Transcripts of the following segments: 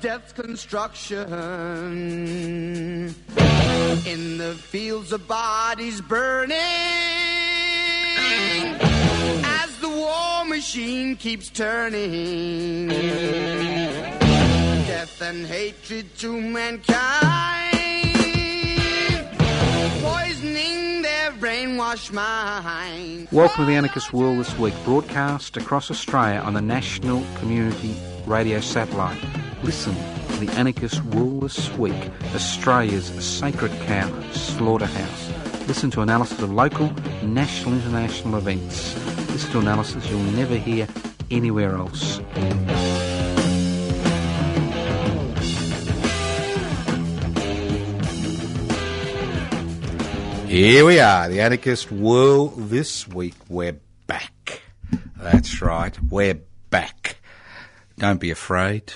Death's construction. In the fields of bodies burning. As the war machine keeps turning. Death and hatred to mankind. Poisoning their brainwashed. Welcome to the Anarchist World this week, broadcast across Australia on the National Community Radio Satellite. Listen to the Anarchist World this week, Australia's sacred cow slaughterhouse. Listen to analysis of local, national, international events. Listen to analysis you'll never hear anywhere else. Here we are, the Anarchist World this week. We're back. That's right, we're back. Don't be afraid.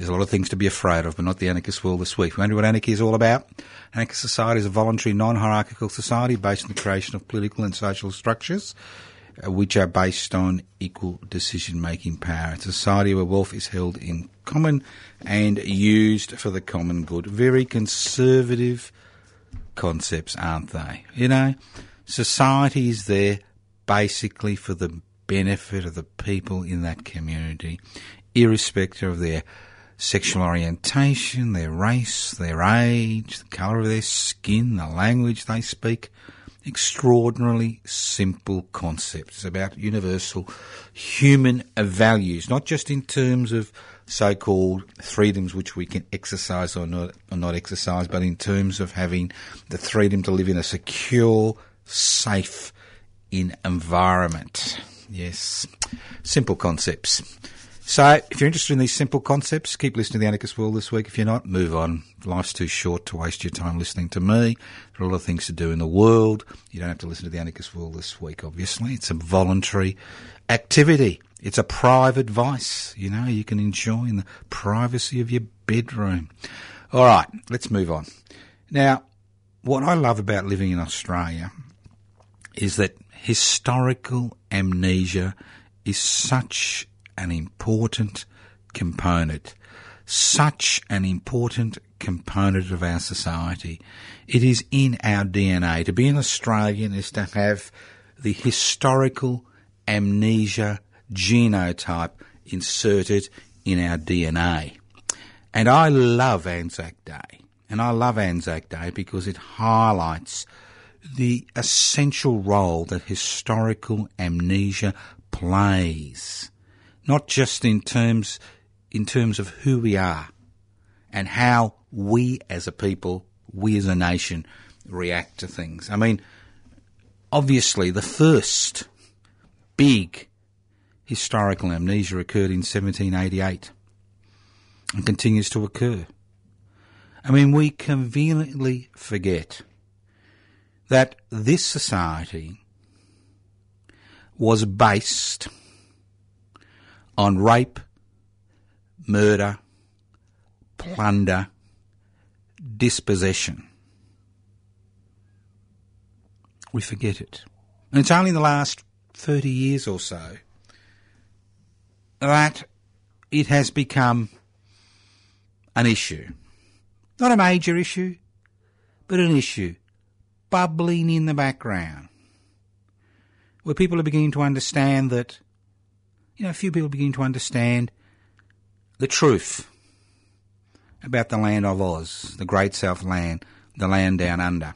There's a lot of things to be afraid of, but not the anarchist world this week. We wonder what anarchy is all about. Anarchist society is a voluntary, non-hierarchical society based on the creation of political and social structures uh, which are based on equal decision-making power. It's a society where wealth is held in common and used for the common good. Very conservative concepts, aren't they? You know, society is there basically for the benefit of the people in that community, irrespective of their sexual orientation, their race, their age, the colour of their skin, the language they speak. Extraordinarily simple concepts about universal human values, not just in terms of so-called freedoms which we can exercise or not, or not exercise, but in terms of having the freedom to live in a secure, safe environment. Yes, simple concepts. So, if you're interested in these simple concepts, keep listening to the Anarchist World this week. If you're not, move on. Life's too short to waste your time listening to me. There are a lot of things to do in the world. You don't have to listen to the Anarchist World this week, obviously. It's a voluntary activity. It's a private vice, you know, you can enjoy in the privacy of your bedroom. All right, let's move on. Now, what I love about living in Australia is that historical amnesia is such an important component, such an important component of our society. It is in our DNA. To be an Australian is to have the historical amnesia genotype inserted in our DNA. And I love Anzac Day. And I love Anzac Day because it highlights the essential role that historical amnesia plays, not just in terms in terms of who we are and how we as a people, we as a nation react to things. I mean, obviously the first big historical amnesia occurred in 1788 and continues to occur. I mean, we conveniently forget that this society was based on rape, murder, plunder, dispossession. We forget it. And it's only in the last 30 years or so that it has become an issue. Not a major issue, but an issue bubbling in the background where people are beginning to understand that, you know, a few people beginning to understand the truth about the land of Oz, the Great South Land, the land down under.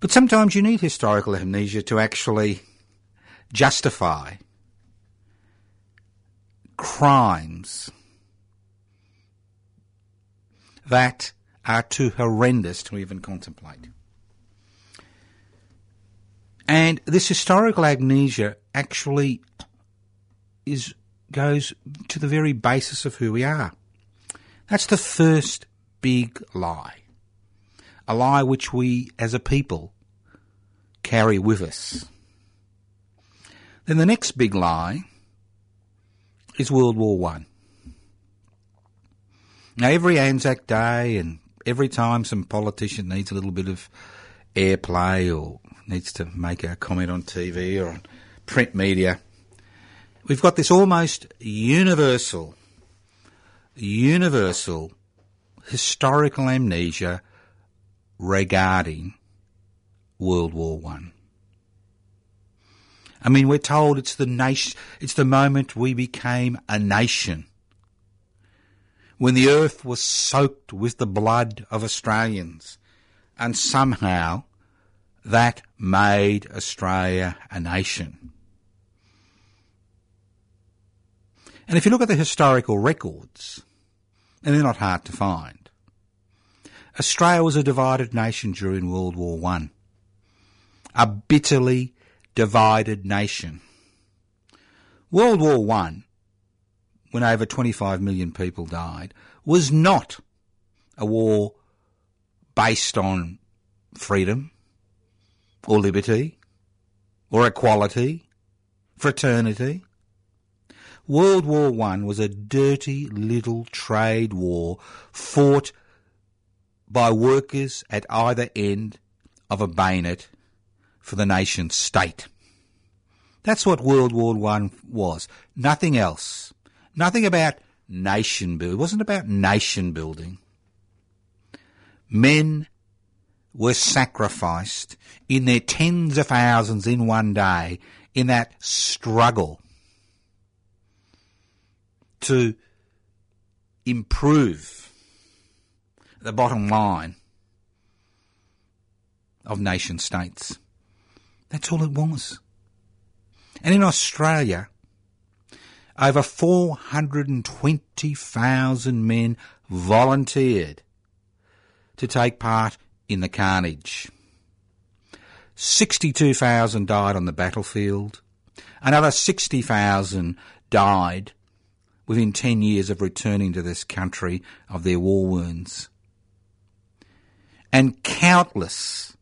But sometimes you need historical amnesia to actually justify crimes that are too horrendous to even contemplate. And this historical amnesia actually is goes to the very basis of who we are. That's the first big lie. A lie which we as a people carry with us. Then the next big lie is World War One. Now every Anzac Day and every time some politician needs a little bit of airplay or needs to make a comment on TV or on print media, we've got this almost universal, universal historical amnesia regarding World War One. I. I mean, we're told it's the nation, it's the moment we became a nation. When the earth was soaked with the blood of Australians, and somehow that made Australia a nation. And if you look at the historical records, and they're not hard to find, Australia was a divided nation during World War One. A bitterly divided nation. World War One, when over 25 million people died, was not a war based on freedom or liberty or equality, fraternity. World War One was a dirty little trade war fought by workers at either end of a bayonet for the nation state. That's what World War One was. Nothing else. Nothing about nation building. It wasn't about nation building. Men were sacrificed in their tens of thousands in one day in that struggle to improve the bottom line of nation states. That's all it was. And in Australia, over 420,000 men volunteered to take part in the carnage. 62,000 died on the battlefield. Another 60,000 died within 10 years of returning to this country of their war wounds. And countless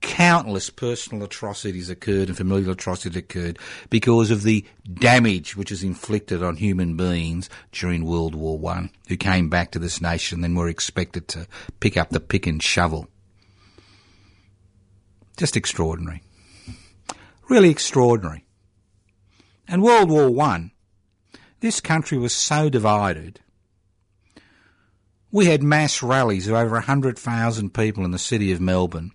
countless personal atrocities occurred and familial atrocities occurred because of the damage which was inflicted on human beings during World War One, who came back to this nation and were expected to pick up the pick and shovel. Just extraordinary. Really extraordinary. And World War One, this country was so divided. We had mass rallies of over 100,000 people in the city of Melbourne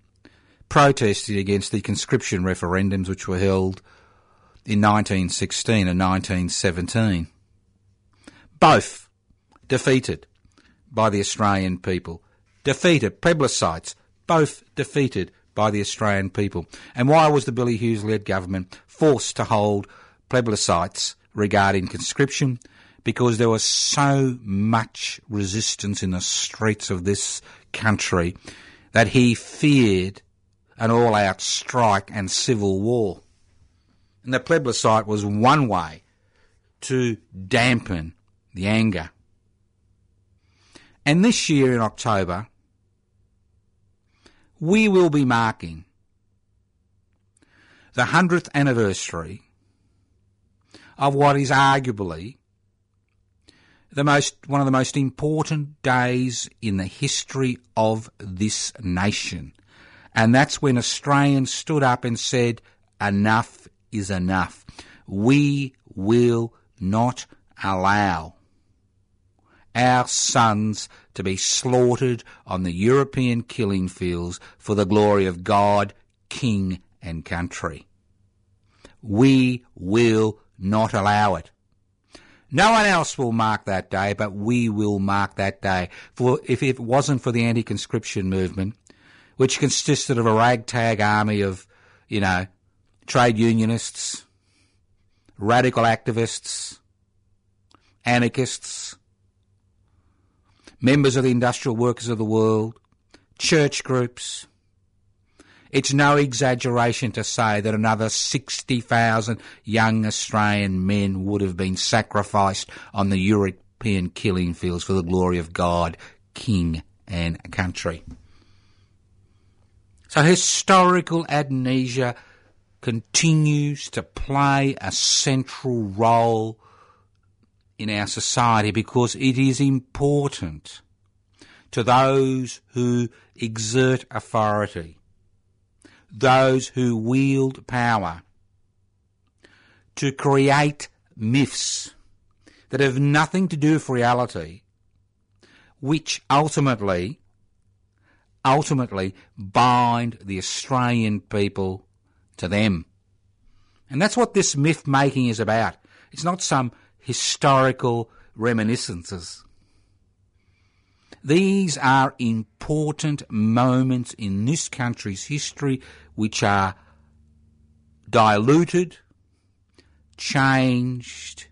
protesting against the conscription referendums which were held in 1916 and 1917. Both defeated by the Australian people. Defeated. Plebiscites. Both defeated by the Australian people. And why was the Billy Hughes-led government forced to hold plebiscites regarding conscription? Because there was so much resistance in the streets of this country that he feared an all out strike and civil war. And the plebiscite was one way to dampen the anger. And this year in October, we will be marking the 100th anniversary of what is arguably the most, one of the most important days in the history of this nation. And that's when Australians stood up and said, enough is enough. We will not allow our sons to be slaughtered on the European killing fields for the glory of God, King and country. We will not allow it. No one else will mark that day, but we will mark that day. For if it wasn't for the anti-conscription movement, which consisted of a ragtag army of, you know, trade unionists, radical activists, anarchists, members of the industrial workers of the world, church groups. It's no exaggeration to say that another 60,000 young Australian men would have been sacrificed on the European European killing fields for the glory of God, King and country. So historical amnesia continues to play a central role in our society because it is important to those who exert authority, those who wield power, to create myths that have nothing to do with reality, which ultimately, ultimately bind the Australian people to them. And that's what this myth making is about. It's not some historical reminiscences. These are important moments in this country's history which are diluted, changed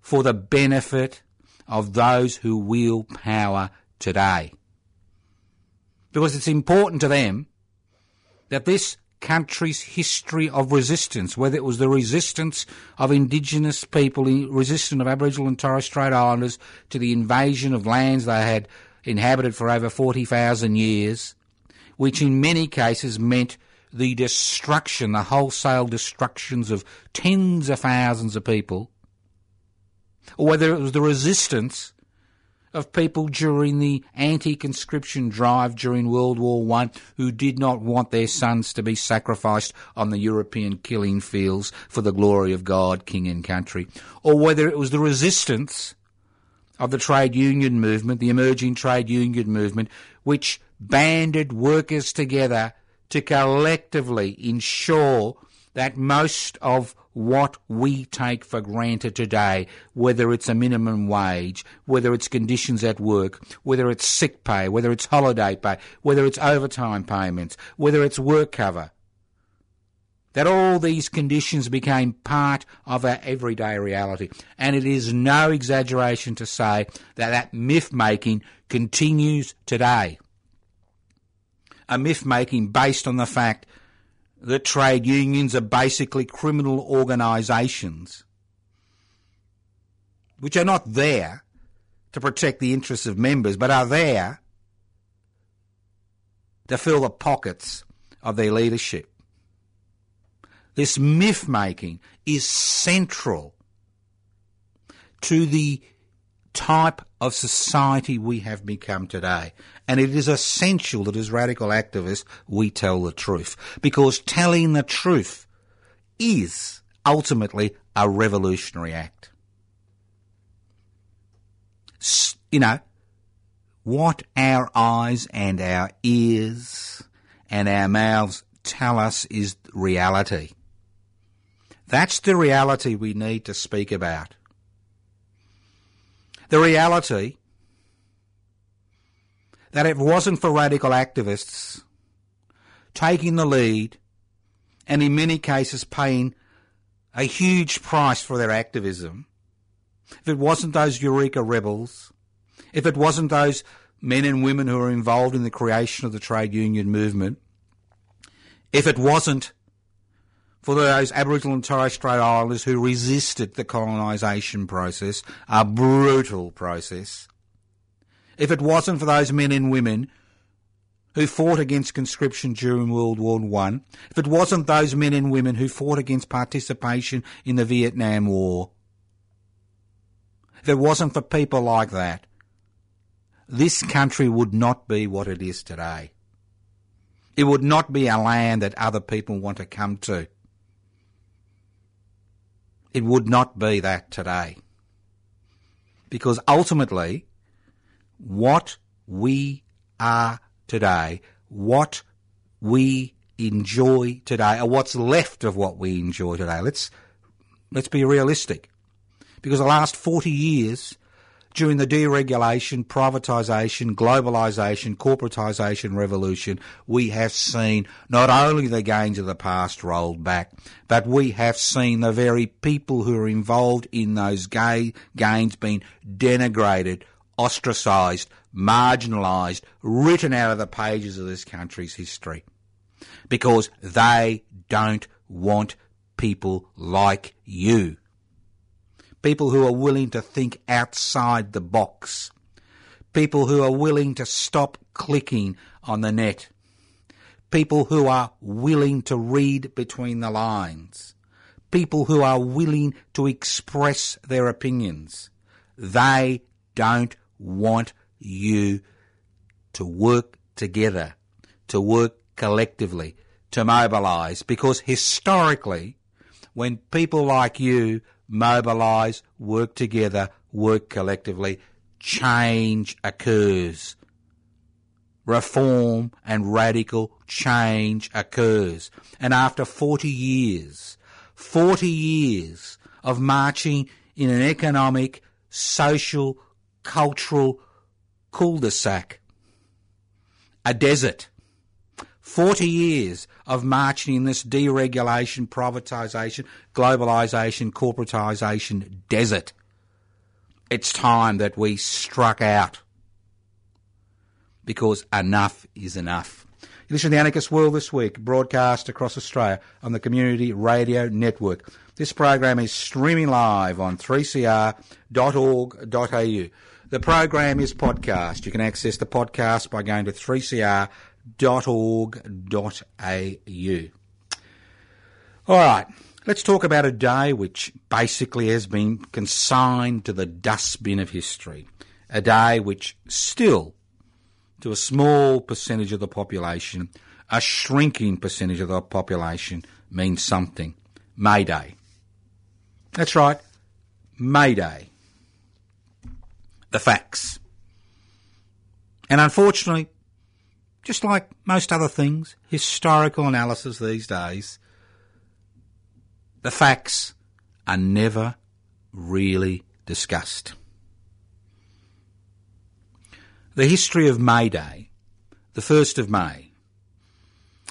for the benefit of those who wield power today. Because it's important to them that this country's history of resistance, whether it was the resistance of Indigenous people, resistance of Aboriginal and Torres Strait Islanders to the invasion of lands they had inhabited for over 40,000 years, which in many cases meant the destruction, the wholesale destructions of tens of thousands of people, or whether it was the resistance of people during the anti-conscription drive during World War One who did not want their sons to be sacrificed on the European killing fields for the glory of God, King and country, or whether it was the resistance of the trade union movement, the emerging trade union movement, which banded workers together to collectively ensure that most of what we take for granted today, whether it's a minimum wage, whether it's conditions at work, whether it's sick pay, whether it's holiday pay, whether it's overtime payments, whether it's work cover, that all these conditions became part of our everyday reality. And it is no exaggeration to say that that myth making continues today. A myth making based on the fact that trade unions are basically criminal organisations which are not there to protect the interests of members, but are there to fill the pockets of their leadership. This myth making is central to the type of society we have become today. And it is essential that as radical activists we tell the truth. Because telling the truth is ultimately a revolutionary act. You know, what our eyes and our ears and our mouths tell us is reality. That's the reality we need to speak about. The reality that if it wasn't for radical activists taking the lead and in many cases paying a huge price for their activism, if it wasn't those Eureka rebels, if it wasn't those men and women who were involved in the creation of the trade union movement, if it wasn't for those Aboriginal and Torres Strait Islanders who resisted the colonisation process, a brutal process, if it wasn't for those men and women who fought against conscription during World War One, if it wasn't those men and women who fought against participation in the Vietnam War, if it wasn't for people like that, this country would not be what it is today. It would not be a land that other people want to come to. It would not be that today. Because ultimately, what we are today, what we enjoy today, or what's left of what we enjoy today. Let's let's be realistic, because the last forty years, during the deregulation, privatisation, globalisation, corporatisation revolution, we have seen not only the gains of the past rolled back, but we have seen the very people who are involved in those gay gains being denigrated, ostracised, marginalised, written out of the pages of this country's history. Because they don't want people like you. People who are willing to think outside the box, people who are willing to stop clicking on the net, people who are willing to read between the lines, people who are willing to express their opinions. They don't want you to work together, to work collectively, to mobilise, because historically, when people like you mobilise, work together, work collectively, change occurs. Reform and radical change occurs. And after 40 years, 40 years of marching in an economic, social, cultural cul-de-sac, a desert, 40 years of marching in this deregulation, privatisation, globalisation, corporatisation desert. It's time that we struck out because enough is enough. You listen to the Anarchist World this week, broadcast across Australia on the Community Radio Network. This program is streaming live on 3cr.org.au. The program is podcast. You can access the podcast by going to 3cr.org.au. All right, let's talk about a day which basically has been consigned to the dustbin of history. A day which still, to a small percentage of the population, a shrinking percentage of the population, means something. May Day. That's right, May Day the facts. And unfortunately, just like most other things, historical analysis these days, the facts are never really discussed. The history of May Day, the 1st of May,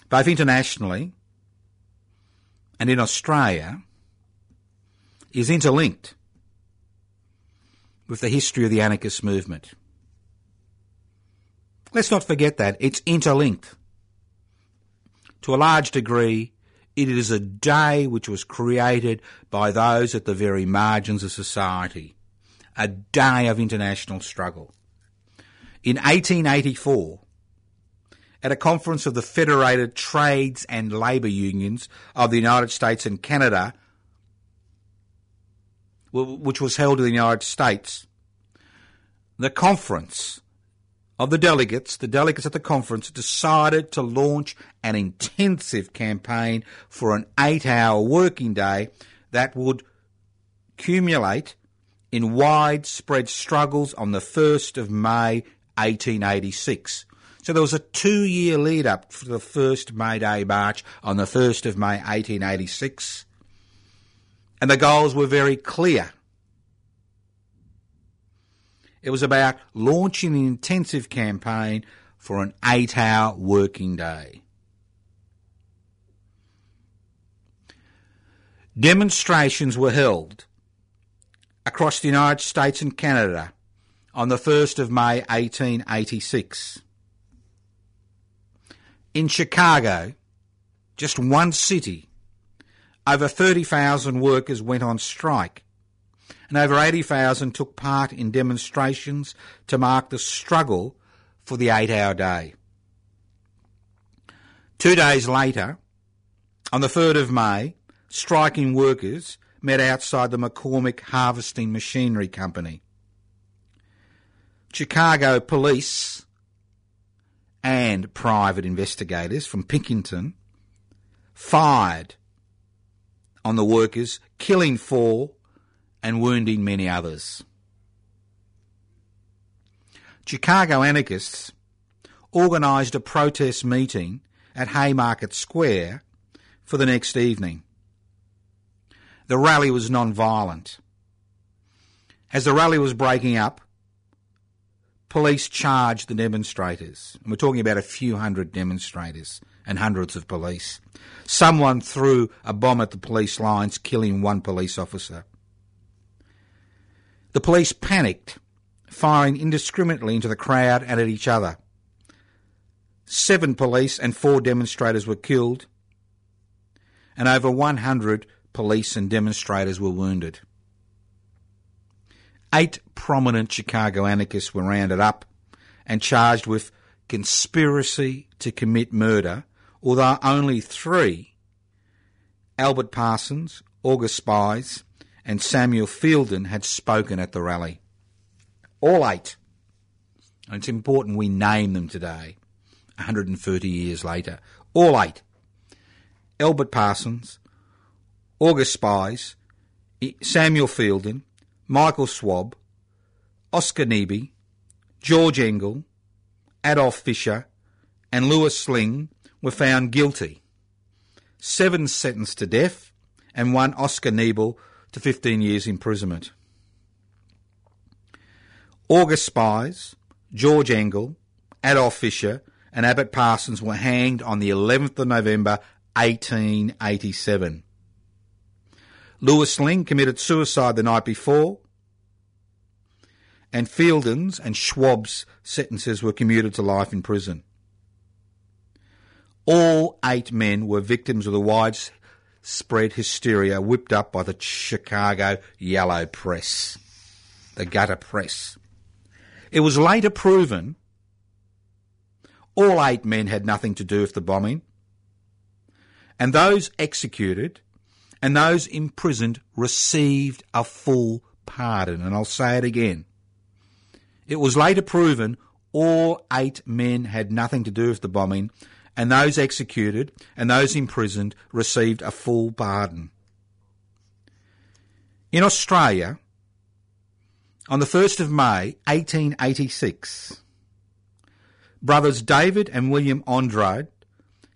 both internationally and in Australia, is interlinked with the history of the anarchist movement. Let's not forget that. It's interlinked. To a large degree, it is a day which was created by those at the very margins of society. A day of international struggle. In 1884, at a conference of the Federated Trades and Labour Unions of the United States and Canada, which was held in the United States, the conference of the delegates, the delegates at the conference decided to launch an intensive campaign for an eight hour working day that would accumulate in widespread struggles on the 1st of May 1886. So there was a two year lead up for the first May Day march on the 1st of May 1886 and the goals were very clear. It was about launching an intensive campaign for an eight hour working day. Demonstrations were held across the United States and Canada on the 1st of May 1886. In Chicago, just one city, over 30,000 workers went on strike, and over 80,000 took part in demonstrations to mark the struggle for the eight hour day. Two days later, on the 3rd of May, striking workers met outside the McCormick Harvesting Machinery Company. Chicago police and private investigators from Pinkerton fired on the workers, killing four and wounding many others. Chicago anarchists organised a protest meeting at Haymarket Square for the next evening. The rally was non-violent. As the rally was breaking up, police charged the demonstrators. And we're talking about a few hundred demonstrators and hundreds of police. Someone threw a bomb at the police lines, killing one police officer. The police panicked, firing indiscriminately into the crowd and at each other. Seven police and four demonstrators were killed, and over 100 police and demonstrators were wounded. eight prominent Chicago anarchists were rounded up and charged with conspiracy to commit murder, although only three, Albert Parsons, August Spies, and Samuel Fielden, had spoken at the rally. All eight. And it's important we name them today, 130 years later. All eight. Albert Parsons, August Spies, Samuel Fielden, Michael Schwab, Oscar Neebe, George Engel, Adolf Fischer, and Louis Lingg were found guilty. Seven sentenced to death, and one Oscar Neebe to 15 years imprisonment. August Spies, George Engel, Adolf Fischer, and Albert Parsons were hanged on the 11th of November 1887. Louis Lingg committed suicide the night before, and Fielden's and Schwab's sentences were commuted to life in prison. All eight men were victims of the widespread hysteria whipped up by the Chicago yellow press, the gutter press. It was later proven all eight men had nothing to do with the bombing, and those executed and those imprisoned received a full pardon. And I'll say it again. It was later proven all eight men had nothing to do with the bombing, and those executed and those imprisoned received a full pardon. In Australia, on the 1st of May 1886, brothers David and William Andrade,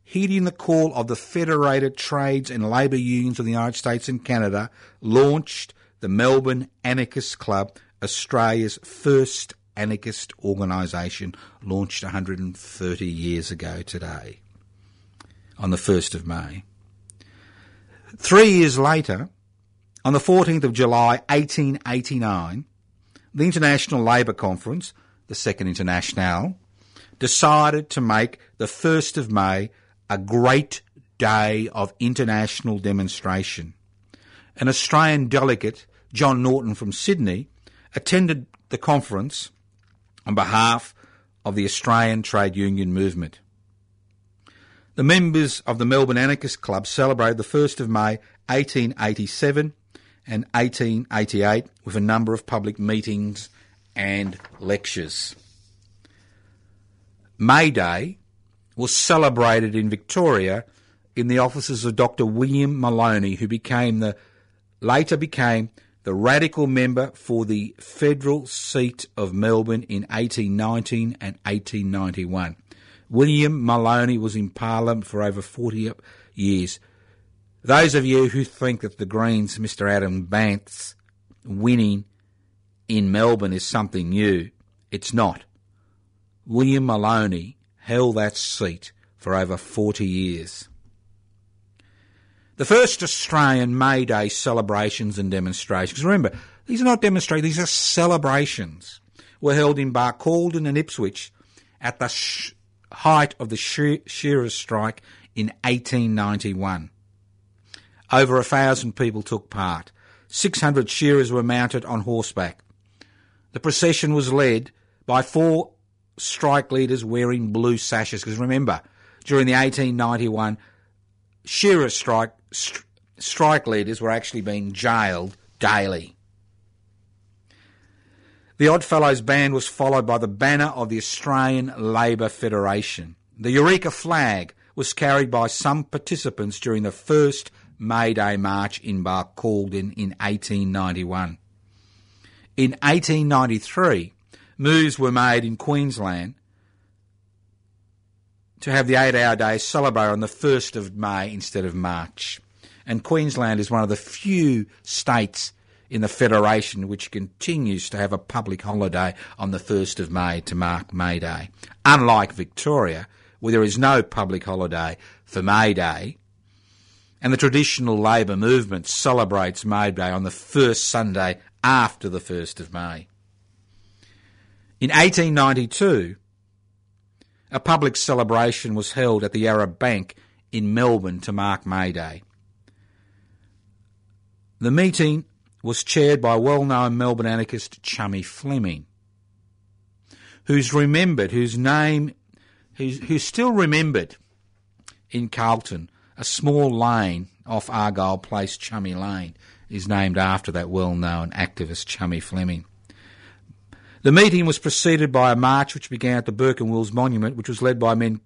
heeding the call of the Federated Trades and Labour Unions of the United States and Canada, launched the Melbourne Anarchist Club, Australia's first anarchist organisation, launched 130 years ago today, on the 1st of May. Three years later, on the 14th of July 1889, the International Labour Conference, the Second International, decided to make the 1st of May a great day of international demonstration. An Australian delegate, John Norton from Sydney, attended the conference on behalf of the Australian trade union movement. The members of the Melbourne Anarchist Club celebrated the 1st of May 1887 and 1888 with a number of public meetings and lectures. May Day was celebrated in Victoria in the offices of Dr. William Maloney, who became the later became the radical member for the federal seat of Melbourne in 1819 and 1891. William Maloney was in Parliament for over 40 years. Those of you who think that the Greens, Mr. Adam Bandt, winning in Melbourne is something new, it's not. William Maloney held that seat for over 40 years. The first Australian May Day celebrations and demonstrations, remember, these are not demonstrations, these are celebrations, were held in Barcaldine and Ipswich at the sh- height of the shearers' strike in 1891. Over a thousand people took part. 600 shearers were mounted on horseback. The procession was led by four strike leaders wearing blue sashes. Because remember, during the 1891 shearer strike, st- strike leaders were actually being jailed daily. The Oddfellows band was followed by the banner of the Australian Labour Federation. The Eureka flag was carried by some participants during the first May Day March in Barcaldine in 1891. In 1893, moves were made in Queensland to have the eight hour day celebrated on the 1st of May instead of March. And Queensland is one of the few states in the Federation which continues to have a public holiday on the 1st of May to mark May Day. Unlike Victoria, where there is no public holiday for May Day, and the traditional Labor movement celebrates May Day on the first Sunday after the 1st of May. In 1892, a public celebration was held at the Yarra Bank in Melbourne to mark May Day. The meeting was chaired by well-known Melbourne anarchist Chummy Fleming, who's remembered, whose name, who's, who's still remembered in Carlton, a small lane off Argyle Place, Chummy Lane, is named after that well-known activist Chummy Fleming. The meeting was preceded by a march which began at the Burke and Wills Monument, which was led by men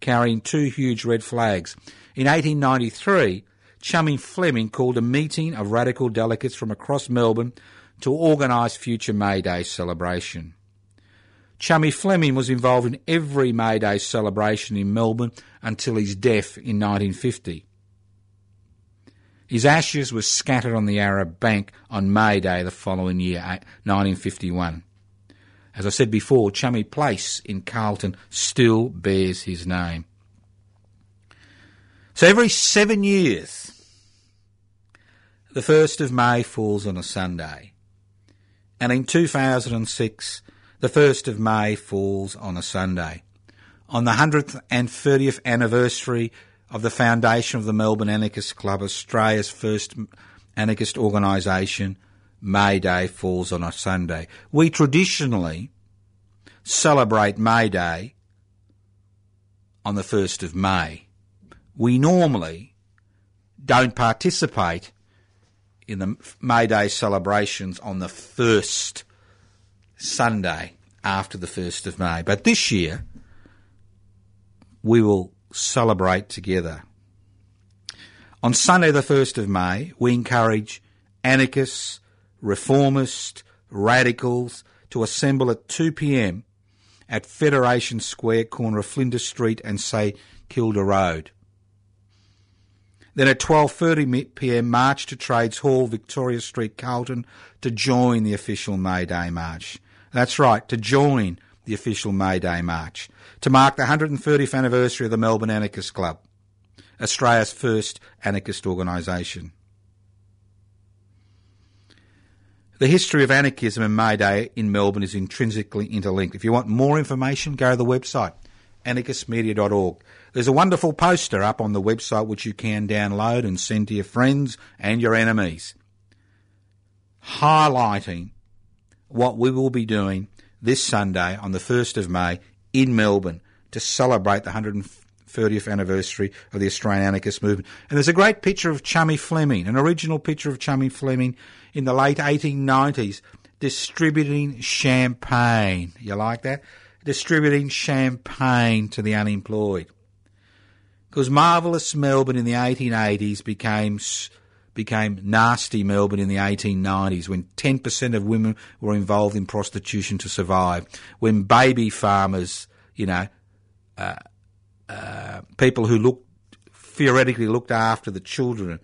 carrying two huge red flags. In 1893, Chummy Fleming called a meeting of radical delegates from across Melbourne to organise future May Day celebration. Chummy Fleming was involved in every May Day celebration in Melbourne until his death in 1950. His ashes were scattered on the Yarra Bank on May Day the following year, 1951. As I said before, Chummy Place in Carlton still bears his name. So every seven years, the 1st of May falls on a Sunday. And in 2006, the 1st of May falls on a Sunday. On the 100th and 30th anniversary of the foundation of the Melbourne Anarchist Club, Australia's first anarchist organisation, May Day falls on a Sunday. We traditionally celebrate May Day on the 1st of May. We normally don't participate in the May Day celebrations on the first Sunday after the 1st of May. But this year, we will celebrate together. On Sunday, the 1st of May, we encourage anarchists, reformists, radicals to assemble at 2 pm at Federation Square, corner of Flinders Street and St Kilda Road. Then at 12:30 p.m. march to Trades Hall, Victoria Street, Carlton to join the official May Day march. That's right, to join the official May Day march to mark the 130th anniversary of the Melbourne Anarchist Club, Australia's first anarchist organisation. The history of anarchism and May Day in Melbourne is intrinsically interlinked. If you want more information, go to the website, anarchistmedia.org. There's a wonderful poster up on the website which you can download and send to your friends and your enemies, highlighting what we will be doing this Sunday on the 1st of May in Melbourne to celebrate the 130th anniversary of the Australian anarchist movement. And there's a great picture of Chummy Fleming, an original picture of Chummy Fleming in the late 1890s distributing champagne. You like that? Distributing champagne to the unemployed. Because marvellous Melbourne in the 1880s became became nasty Melbourne in the 1890s when 10% of women were involved in prostitution to survive, when baby farmers, you know, uh, uh, people who looked theoretically looked after the children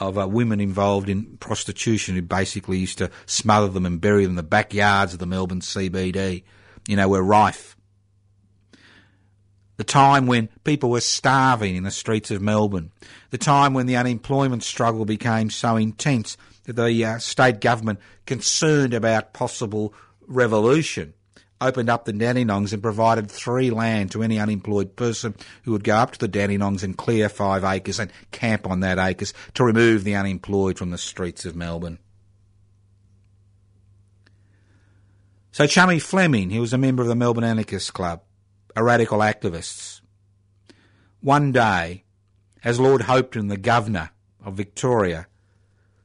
of uh, women involved in prostitution who basically used to smother them and bury them in the backyards of the Melbourne CBD, you know, were rife. The time when people were starving in the streets of Melbourne. The time when the unemployment struggle became so intense that the uh, state government, concerned about possible revolution, opened up the Dandenongs and provided free land to any unemployed person who would go up to the Dandenongs and clear five acres and camp on that acres to remove the unemployed from the streets of Melbourne. So Chummy Fleming, he was a member of the Melbourne Anarchist Club, a radical activist. One day, as Lord Hopetoun, the Governor of Victoria,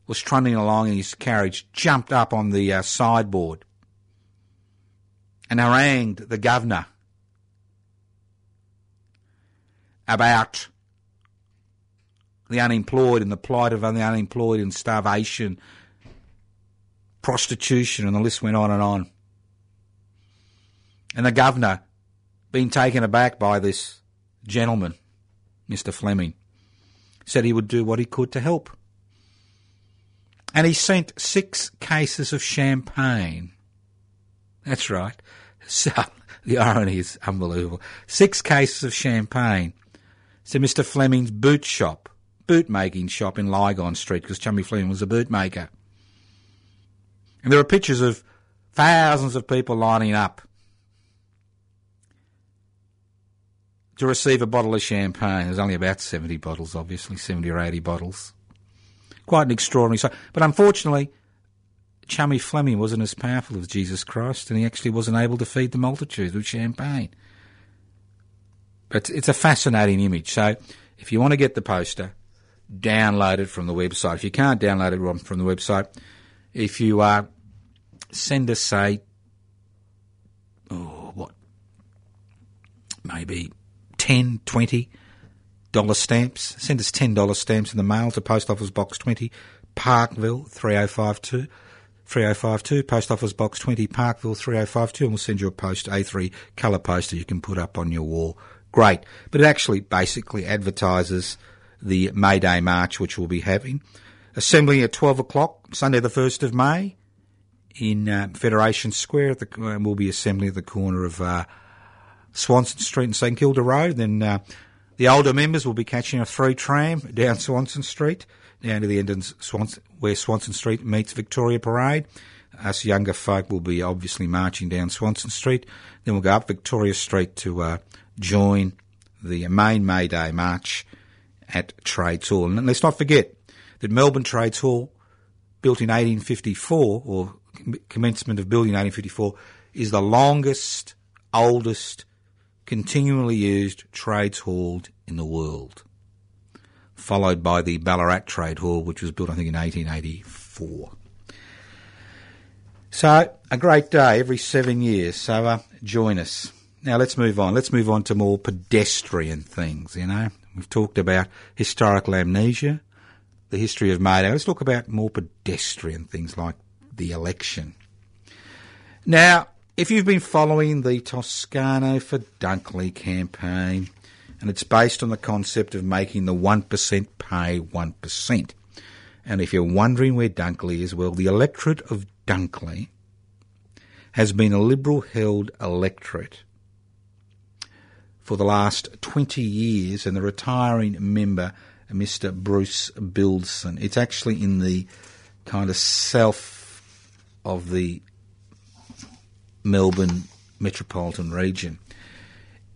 was trundling along in his carriage, jumped up on the uh, sideboard and harangued the governor about the unemployed and the plight of the unemployed and starvation, prostitution, and the list went on and on. And the governor, being taken aback by this gentleman, Mr. Fleming, said he would do what he could to help. And he sent six cases of champagne. That's right. So the irony is unbelievable. Six cases of champagne to Mr. Fleming's boot shop, boot making shop in Lygon Street, because Chummy Fleming was a bootmaker. And there are pictures of thousands of people lining up to receive a bottle of champagne. There's only about 70 bottles, obviously, 70 or 80 bottles. quite an extraordinary sight. But unfortunately, Chummy Fleming wasn't as powerful as Jesus Christ, and he actually wasn't able to feed the multitudes with champagne. But it's a fascinating image. So if you want to get the poster, download it from the website. If you can't download it from the website, if you uh, send us, say, oh, what, maybe 10, 20 dollar stamps. Send us $10 stamps in the mail to Post Office Box 20, Parkville 3052. 3052, Post Office Box 20, Parkville 3052, and we'll send you a post, A3 colour poster you can put up on your wall. Great. But it actually basically advertises the May Day March, which we'll be having. Assembly at 12 o'clock, Sunday the 1st of May, in uh, Federation Square. The, uh, we'll be assembling at the corner of uh, Swanston Street and St Kilda Road. Then uh, the older members will be catching a through tram down Swanston Street down to the end Swanston, where Swanston Street meets Victoria Parade. Us younger folk will be obviously marching down Swanston Street. Then we'll go up Victoria Street to uh, join the main May Day march at Trades Hall. And let's not forget that Melbourne Trades Hall, built in 1854, or commencement of building in 1854, is the longest, oldest, continually used trades hall in the world followed by the Ballarat Trade Hall, which was built, I think, in 1884. So, a great day every seven years. So, uh, join us. Now, let's move on. Let's move on to more pedestrian things, you know. We've talked about historical amnesia, the history of May Day. Let's talk about more pedestrian things like the election. Now, if you've been following the Toscano for Dunkley campaign, and it's based on the concept of making the 1% pay 1%. And if you're wondering where Dunkley is, well, the electorate of Dunkley has been a Liberal held electorate for the last 20 years, and the retiring member, Mr. Bruce Billson. It's actually in the kind of south of the Melbourne metropolitan region.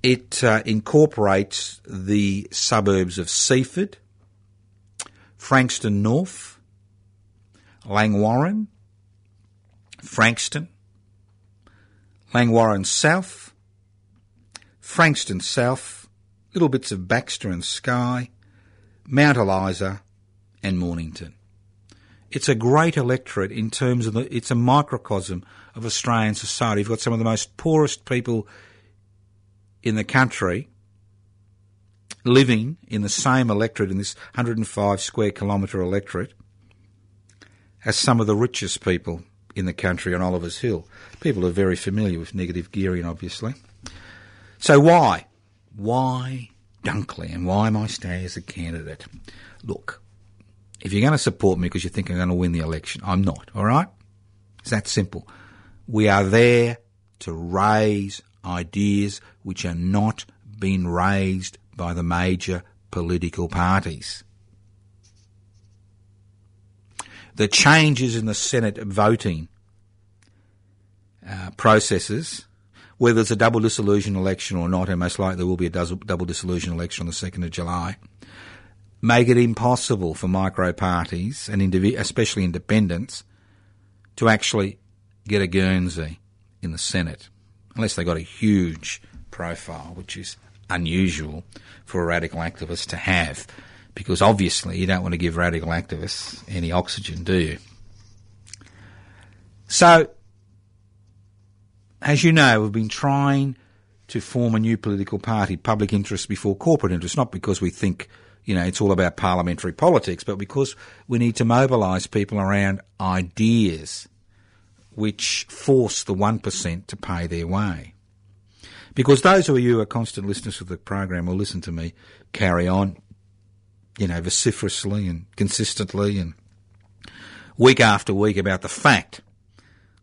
It uh, incorporates the suburbs of Seaford, Frankston North, Langwarrin, Frankston, Langwarrin South, Frankston South, little bits of Baxter and Skye, Mount Eliza, and Mornington. It's a great electorate in terms of the, it's a microcosm of Australian society. You've got some of the most poorest people in the country living in the same electorate, in this 105 square kilometre electorate, as some of the richest people in the country on Oliver's Hill. People are very familiar with negative gearing, obviously. So why? Why Dunkley and why am I stay as a candidate? Look, if you're going to support me because you think I'm going to win the election, I'm not, all right? It's that simple. We are there to raise ideas which are not being raised by the major political parties. The changes in the Senate voting uh, processes, whether it's a double dissolution election or not, and most likely there will be a double dissolution election on the 2nd of July, make it impossible for micro parties and indiv- especially independents to actually get a Guernsey in the Senate unless they've got a huge profile, which is unusual for a radical activist to have, because obviously you don't want to give radical activists any oxygen, do you? So, as you know, we've been trying to form a new political party, public interest before corporate interest, not because we think, you know, it's all about parliamentary politics, but because we need to mobilise people around ideas which force the 1% to pay their way. Because those of you who are constant listeners of the program will listen to me carry on, you know, vociferously and consistently and week after week about the fact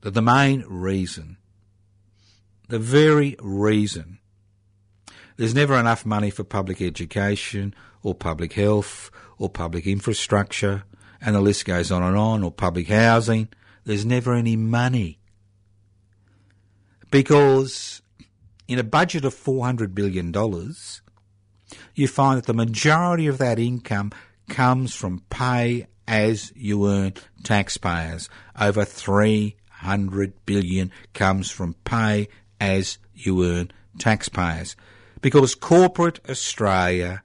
that the main reason, the very reason, there's never enough money for public education or public health or public infrastructure, and the list goes on and on, or public housing, there's never any money. Because in a budget of $400 billion, you find that the majority of that income comes from pay as you earn taxpayers. Over 300 billion comes from pay as you earn taxpayers. Because corporate Australia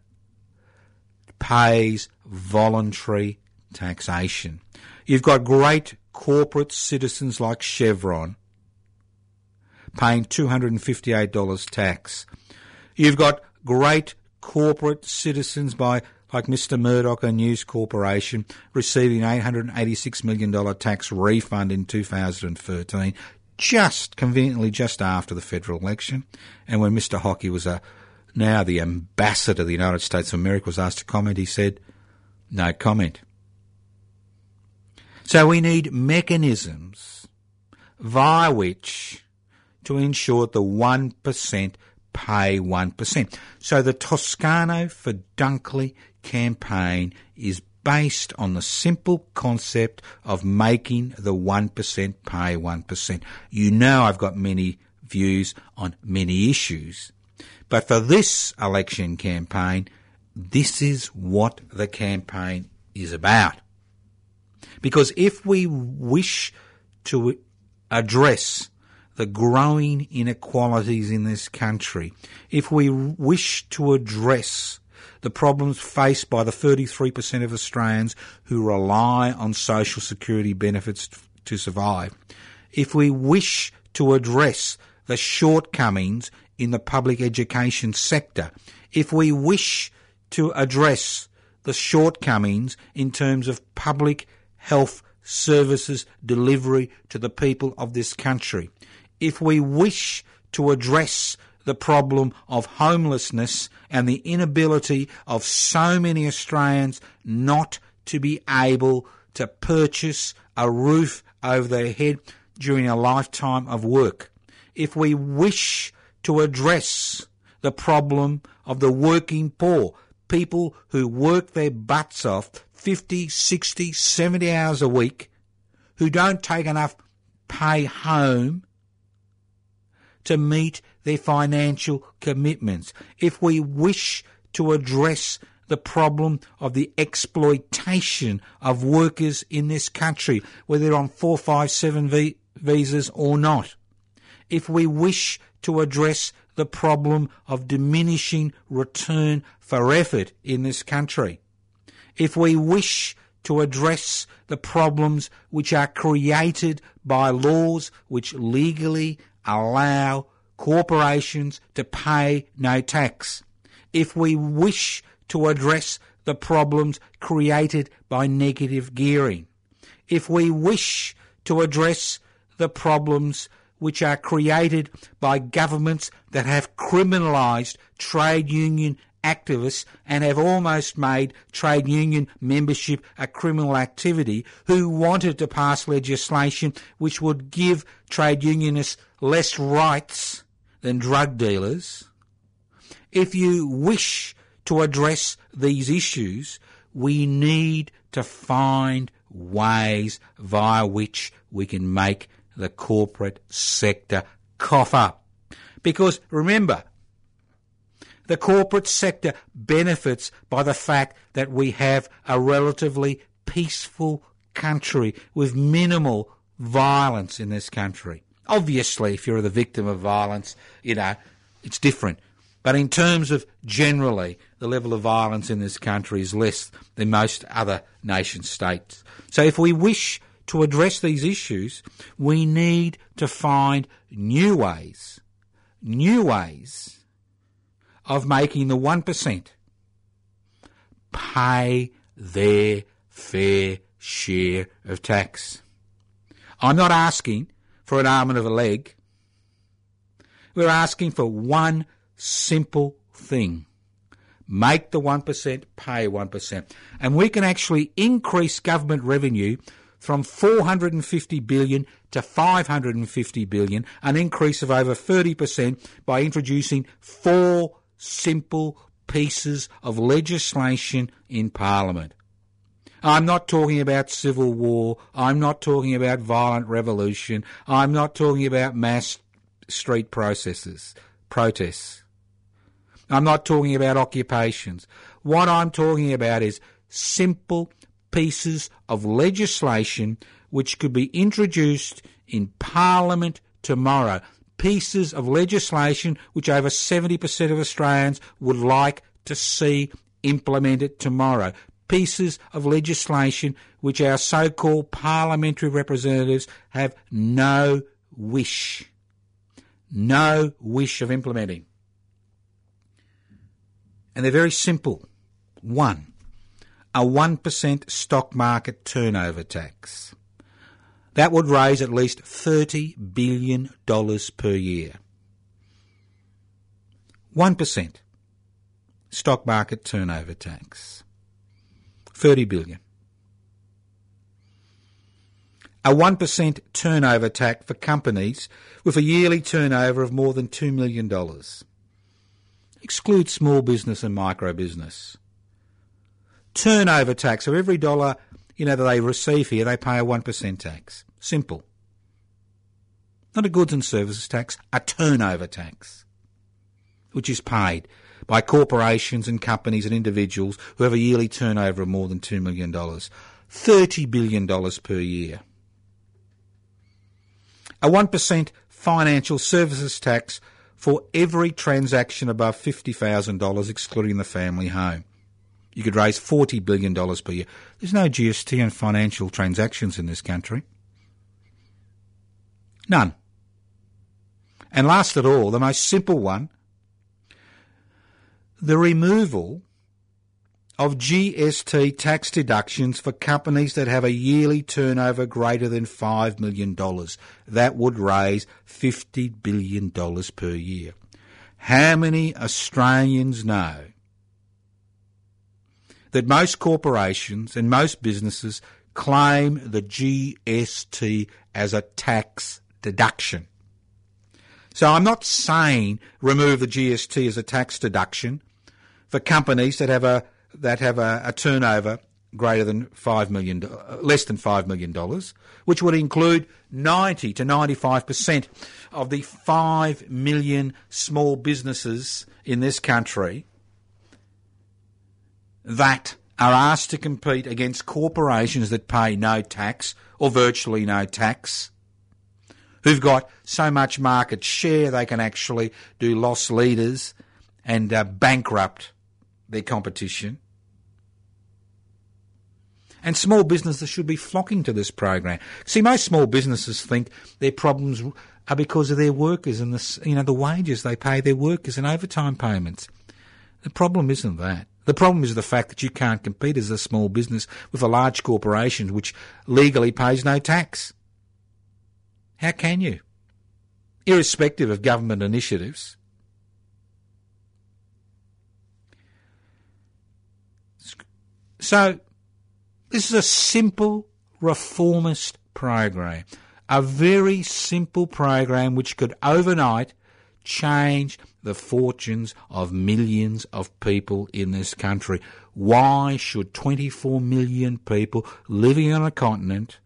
pays voluntary taxation. You've got great corporate citizens like Chevron paying $258 tax. You've got great corporate citizens by like Mr. Murdoch and News Corporation receiving $886 million tax refund in 2013, just conveniently just after the federal election. And when Mr. Hockey was a, now the ambassador of the United States of America was asked to comment, he said, no comment. So we need mechanisms via which to ensure the 1% pay 1%. So the Toscano for Dunkley campaign is based on the simple concept of making the 1% pay 1%. You know I've got many views on many issues. But for this election campaign, this is what the campaign is about. Because if we wish to address the growing inequalities in this country, if we wish to address the problems faced by the 33% of Australians who rely on social security benefits to survive, if we wish to address the shortcomings in the public education sector, if we wish to address the shortcomings in terms of public health services delivery to the people of this country, if we wish to address the problem of homelessness and the inability of so many Australians not to be able to purchase a roof over their head during a lifetime of work. If we wish to address the problem of the working poor, people who work their butts off 50, 60, 70 hours a week, who don't take enough pay home to meet their financial commitments. If we wish to address the problem of the exploitation of workers in this country, whether they're on 457 v- visas or not. If we wish to address the problem of diminishing return for effort in this country. If we wish to address the problems which are created by laws which legally allow corporations to pay no tax. If we wish to address the problems created by negative gearing. If we wish to address the problems which are created by governments that have criminalised trade union activists and have almost made trade union membership a criminal activity who wanted to pass legislation which would give trade unionists less rights than drug dealers. If you wish to address these issues, we need to find ways via which we can make the corporate sector cough up. Because remember, the corporate sector benefits by the fact that we have a relatively peaceful country with minimal violence in this country. Obviously, if you're the victim of violence, you know, it's different. But in terms of generally, the level of violence in this country is less than most other nation states. So if we wish to address these issues, we need to find new ways, new ways of making the 1% pay their fair share of tax. I'm not asking for an arm and a leg. We're asking for one simple thing. Make the 1% pay 1%. And we can actually increase government revenue from 450 billion to 550 billion, an increase of over 30% by introducing four simple pieces of legislation in Parliament. I'm not talking about civil war. I'm not talking about violent revolution. I'm not talking about mass street processes, protests. I'm not talking about occupations. What I'm talking about is simple pieces of legislation which could be introduced in Parliament tomorrow. Pieces of legislation which over 70% of Australians would like to see implemented tomorrow. Pieces of legislation which our so called parliamentary representatives have no wish, no wish of implementing. And they're very simple. One, a 1% stock market turnover tax. That would raise at least $30 billion per year. 1% stock market turnover tax. 30 billion. A 1% turnover tax for companies with a yearly turnover of more than $2 million. Exclude small business and micro business. Turnover tax. of every dollar you know that they receive here, they pay a 1% tax. Simple. Not a goods and services tax, a turnover tax, which is paid by corporations and companies and individuals who have a yearly turnover of more than $2 million. $30 billion per year. A 1% financial services tax for every transaction above $50,000, excluding the family home. You could raise $40 billion per year. There's no GST on financial transactions in this country. None. And last of all, the most simple one, the removal of GST tax deductions for companies that have a yearly turnover greater than $5 million. That would raise $50 billion per year. How many Australians know that most corporations and most businesses claim the GST as a tax deduction? So I'm not saying remove the GST as a tax deduction for companies that have a that have a, a turnover greater than five million, less than five million dollars, which would include ninety to ninety-five percent of the five million small businesses in this country that are asked to compete against corporations that pay no tax or virtually no tax, who've got so much market share they can actually do loss leaders and uh, bankrupt their competition. And small businesses should be flocking to this program. See, most small businesses think their problems are because of their workers and the, you know, the wages they pay their workers and overtime payments. The problem isn't that. The problem is the fact that you can't compete as a small business with a large corporation which legally pays no tax. How can you? Irrespective of government initiatives. So, this is a simple reformist program. A very simple program which could overnight change the fortunes of millions of people in this country. Why should 24 million people living on a continent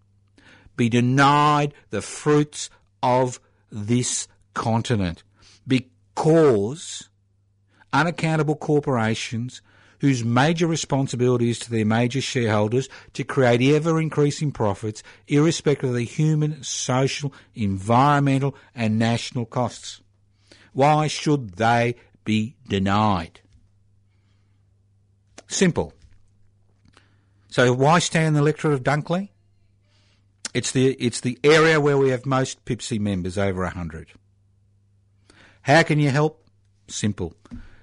be denied the fruits of this continent? Because unaccountable corporations whose major responsibility is to their major shareholders to create ever increasing profits, irrespective of the human, social, environmental, and national costs. Why should they be denied? Simple. So why stay in the electorate of Dunkley? It's the it's the area where we have most Pibci members, over hundred. How can you help? Simple.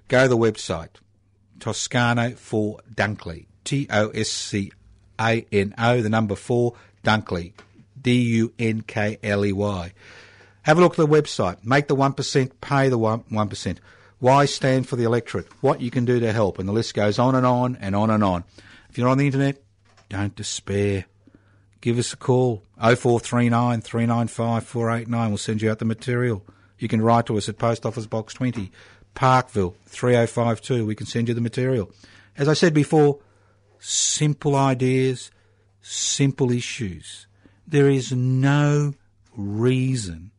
Go to the website Toscano for Dunkley. T O S C A N O, the number four, Dunkley. D U N K L E Y. Have a look at the website. Make the 1%, pay the 1%. 1%. Why stand for the electorate? What you can do to help. And the list goes on and on and on and on. If you're on the internet, don't despair. Give us a call. 0439 395 489. We'll send you out the material. You can write to us at Post Office Box 20, Parkville 3052. We can send you the material. As I said before, simple ideas, simple issues. There is no reason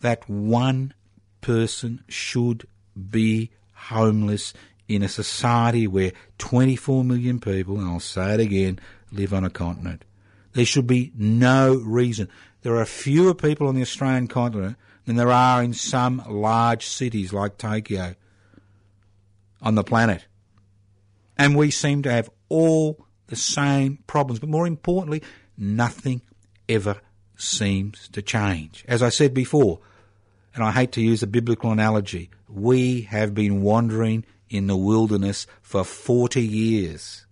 that one person should be homeless in a society where 24 million people, and I'll say it again, live on a continent. There should be no reason. There are fewer people on the Australian continent than there are in some large cities like Tokyo on the planet. And we seem to have all the same problems. But more importantly, nothing ever seems to change. As I said before, and I hate to use a biblical analogy, we have been wandering in the wilderness for 40 years.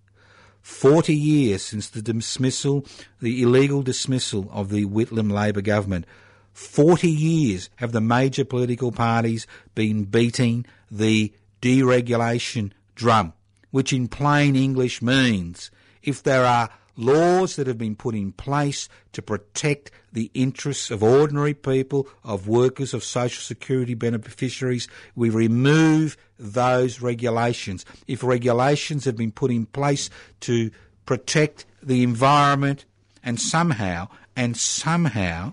40 years since the dismissal, the illegal dismissal of the Whitlam Labor government. 40 years have the major political parties been beating the deregulation drum, which in plain English means if there are laws that have been put in place to protect the interests of ordinary people, of workers, of social security beneficiaries. We remove those regulations. If regulations have been put in place to protect the environment and somehow, and somehow,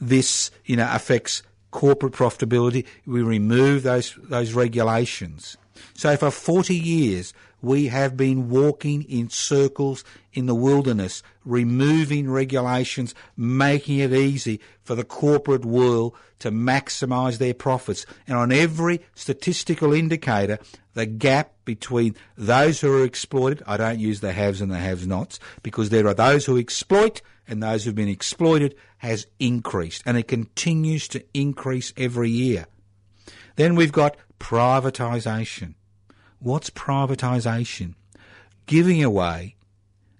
this, you know, affects corporate profitability, we remove those, those regulations. So for 40 years, we have been walking in circles in the wilderness, removing regulations, making it easy for the corporate world to maximise their profits. And on every statistical indicator, the gap between those who are exploited, I don't use the haves and the have nots, because there are those who exploit and those who've been exploited, has increased. And it continues to increase every year. Then we've got privatisation. What's privatisation? Giving away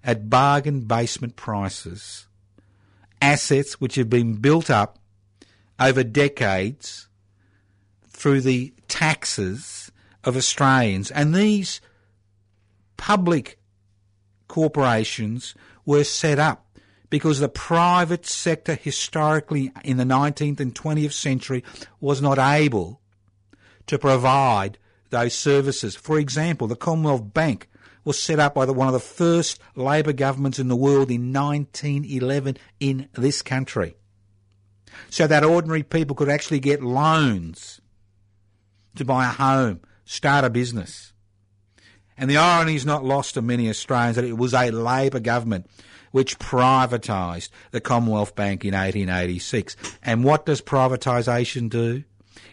at bargain basement prices assets which have been built up over decades through the taxes of Australians. And these public corporations were set up because the private sector historically in the 19th and 20th century was not able to provide those services. For example, the Commonwealth Bank was set up by the, one of the first Labor governments in the world in 1911 in this country. So that ordinary people could actually get loans to buy a home, start a business. And the irony is not lost to many Australians that it was a Labor government which privatised the Commonwealth Bank in 1886. And what does privatisation do?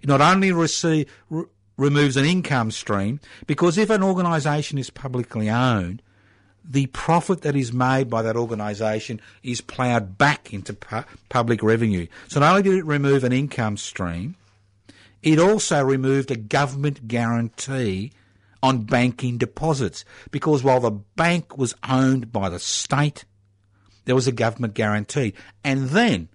It not only receive, removes an income stream because if an organisation is publicly owned, the profit that is made by that organisation is ploughed back into pu- public revenue. So not only did it remove an income stream, it also removed a government guarantee on banking deposits because while the bank was owned by the state, there was a government guarantee. And then,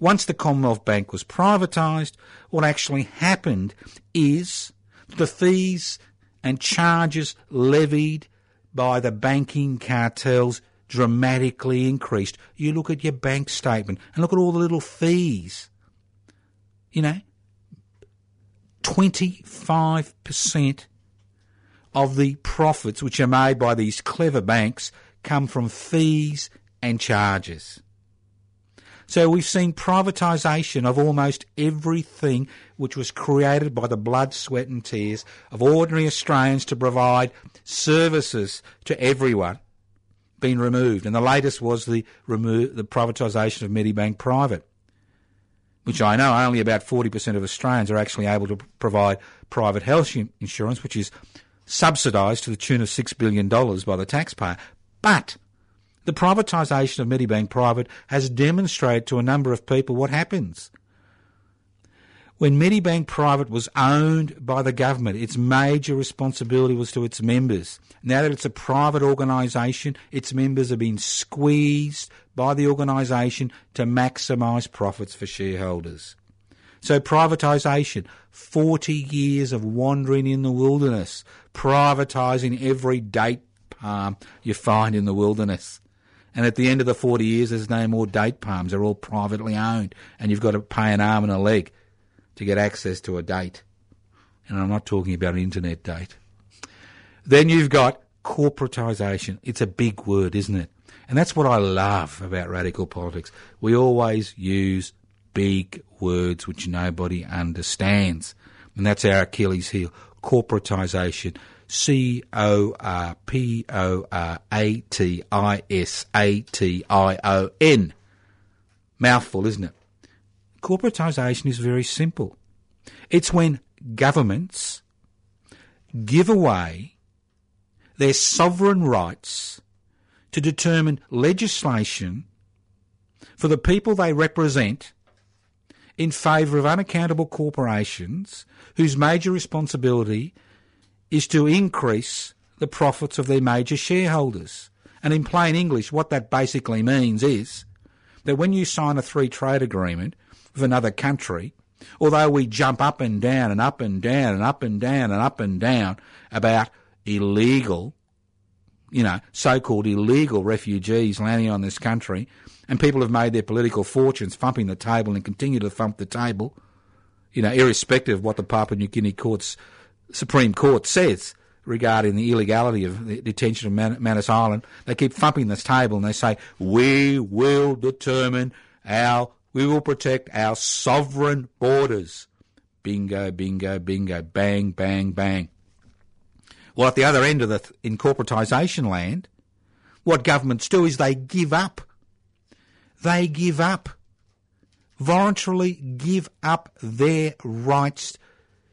once the Commonwealth Bank was privatised, what actually happened is the fees and charges levied by the banking cartels dramatically increased. You look at your bank statement and look at all the little fees. You know, 25% of the profits which are made by these clever banks come from fees and charges. So we've seen privatisation of almost everything which was created by the blood, sweat and tears of ordinary Australians to provide services to everyone been removed. And the latest was the, remo- the privatisation of Medibank Private, which I know only about 40% of Australians are actually able to provide private health insurance, which is subsidised to the tune of $6 billion by the taxpayer. But the privatisation of Medibank Private has demonstrated to a number of people what happens. When Medibank Private was owned by the government, its major responsibility was to its members. Now that it's a private organisation, its members are being squeezed by the organisation to maximise profits for shareholders. So privatisation, 40 years of wandering in the wilderness, privatising every date palm you find in the wilderness. And at the end of the 40 years, there's no more date palms. They're all privately owned. And you've got to pay an arm and a leg to get access to a date. And I'm not talking about an internet date. Then you've got corporatisation. It's a big word, isn't it? And that's what I love about radical politics. We always use big words which nobody understands. And that's our Achilles heel. Corporatisation. C O R P O R A T I S A T I O N. Mouthful, isn't it? Corporatisation is very simple. It's when governments give away their sovereign rights to determine legislation for the people they represent in favour of unaccountable corporations whose major responsibility is to increase the profits of their major shareholders. And in plain English, what that basically means is that when you sign a free trade agreement with another country, although we jump up and down and up and down and up and down and up and down about illegal, you know, so-called illegal refugees landing on this country, and people have made their political fortunes thumping the table and continue to thump the table, you know, irrespective of what the Papua New Guinea courts, Supreme Court says regarding the illegality of the detention of Man- Manus Island. They keep thumping this table and they say, we will determine our, we will protect our sovereign borders. Bingo, bingo, bingo, bang, bang, bang. Well, at the other end of the, in corporatisation land, what governments do is they give up. They give up. Voluntarily give up their rights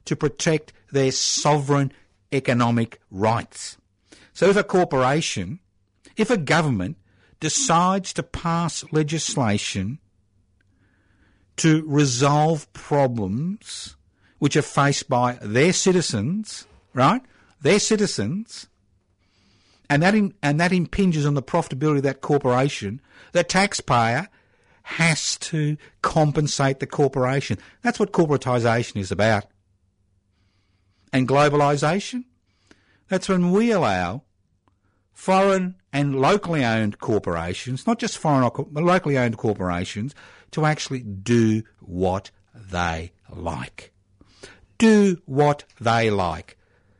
to protect their sovereign economic rights. So if a corporation, if a government decides to pass legislation to resolve problems which are faced by their citizens, right? Their citizens, and that in, and that impinges on the profitability of that corporation. The taxpayer has to compensate the corporation. That's what corporatisation is about. And globalisation, that's when we allow foreign and locally owned corporations, not just foreign but locally owned corporations, to actually do what they like. Do what they like.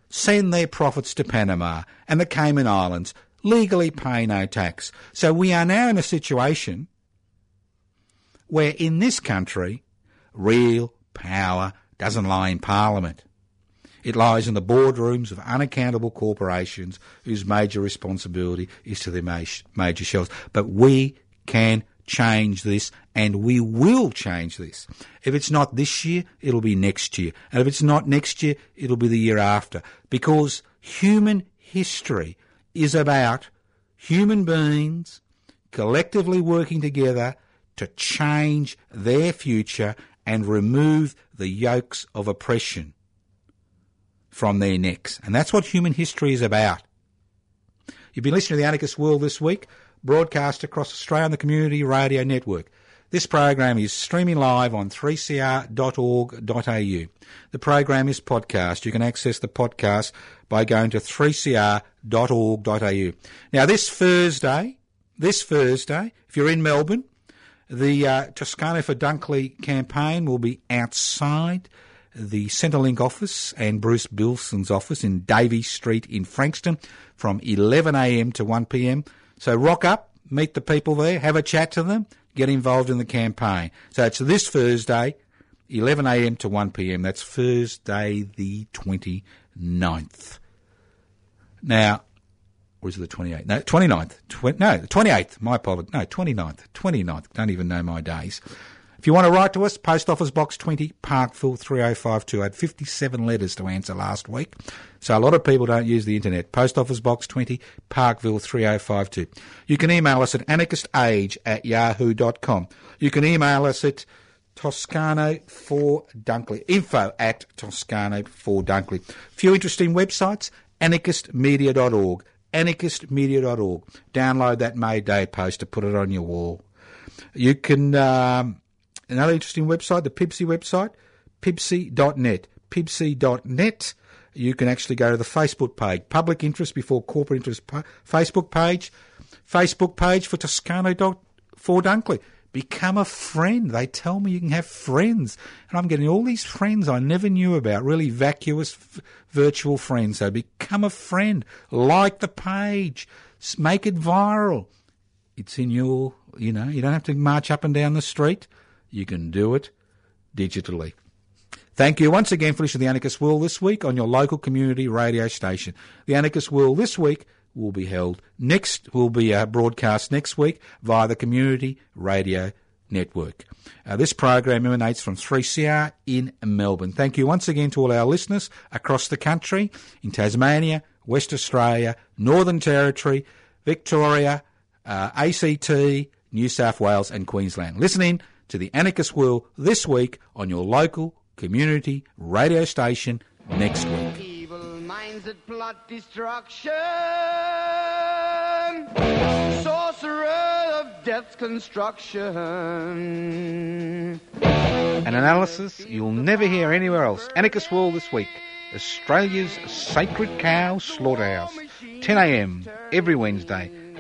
Send their profits to Panama and the Cayman Islands, legally pay no tax. So we are now in a situation where in this country, real power doesn't lie in Parliament. It lies in the boardrooms of unaccountable corporations whose major responsibility is to their major shells. But we can change this and we will change this. If it's not this year, it'll be next year. And if it's not next year, it'll be the year after. Because human history is about human beings collectively working together to change their future and remove the yokes of oppression from their necks. And that's what human history is about. You've been listening to The Anarchist World this week, broadcast across Australia on the Community Radio Network. This program is streaming live on 3cr.org.au. The program is podcast. You can access the podcast by going to 3cr.org.au. Now, this Thursday, this Thursday, if you're in Melbourne, the uh, Toscano for Dunkley campaign will be outside the Centrelink office and Bruce Billson's office in Davey Street in Frankston from 11am to 1pm. So rock up, meet the people there, have a chat to them, get involved in the campaign. So it's this Thursday, 11am to 1pm. That's Thursday the 29th. Now, it the 28th? No, 29th. Tw- no, the 28th. My apologies. No, 29th. 29th. Don't even know my days. If you want to write to us, Post Office Box 20, Parkville 30528. I had 57 letters to answer last week. So a lot of people don't use the internet. Post Office Box 20, Parkville 3052. You can email us at anarchistage at yahoo.com. You can email us at Toscano for Dunkley. Info at Toscano for Dunkley. A Few interesting websites, anarchistmedia.org. Anarchistmedia.org. Download that May Day poster, to put it on your wall. You can um, Another interesting website, the Pibci website, pibci.net. Pibci.net. You can actually go to the Facebook page, public interest before corporate interest Facebook page, Facebook page for Toscano for Dunkley. Become a friend. They tell me you can have friends. And I'm getting all these friends I never knew about, really vacuous v- virtual friends. So become a friend. Like the page. Make it viral. It's in your, you know, you don't have to march up and down the street. You can do it digitally. Thank you once again for listening to the Anarchist World this week on your local community radio station. The Anarchist World this week will be held next, will be uh, broadcast next week via the Community Radio Network. Uh, this program emanates from 3CR in Melbourne. Thank you once again to all our listeners across the country in Tasmania, West Australia, Northern Territory, Victoria, uh, ACT, New South Wales, and Queensland. Listening to the Anarchist World this week on your local community radio station next week. Evil minds that plot destruction. Sorcerer of death's construction. An analysis you'll never hear anywhere else. Anarchist World this week. Australia's Sacred Cow Slaughterhouse. 10am every Wednesday.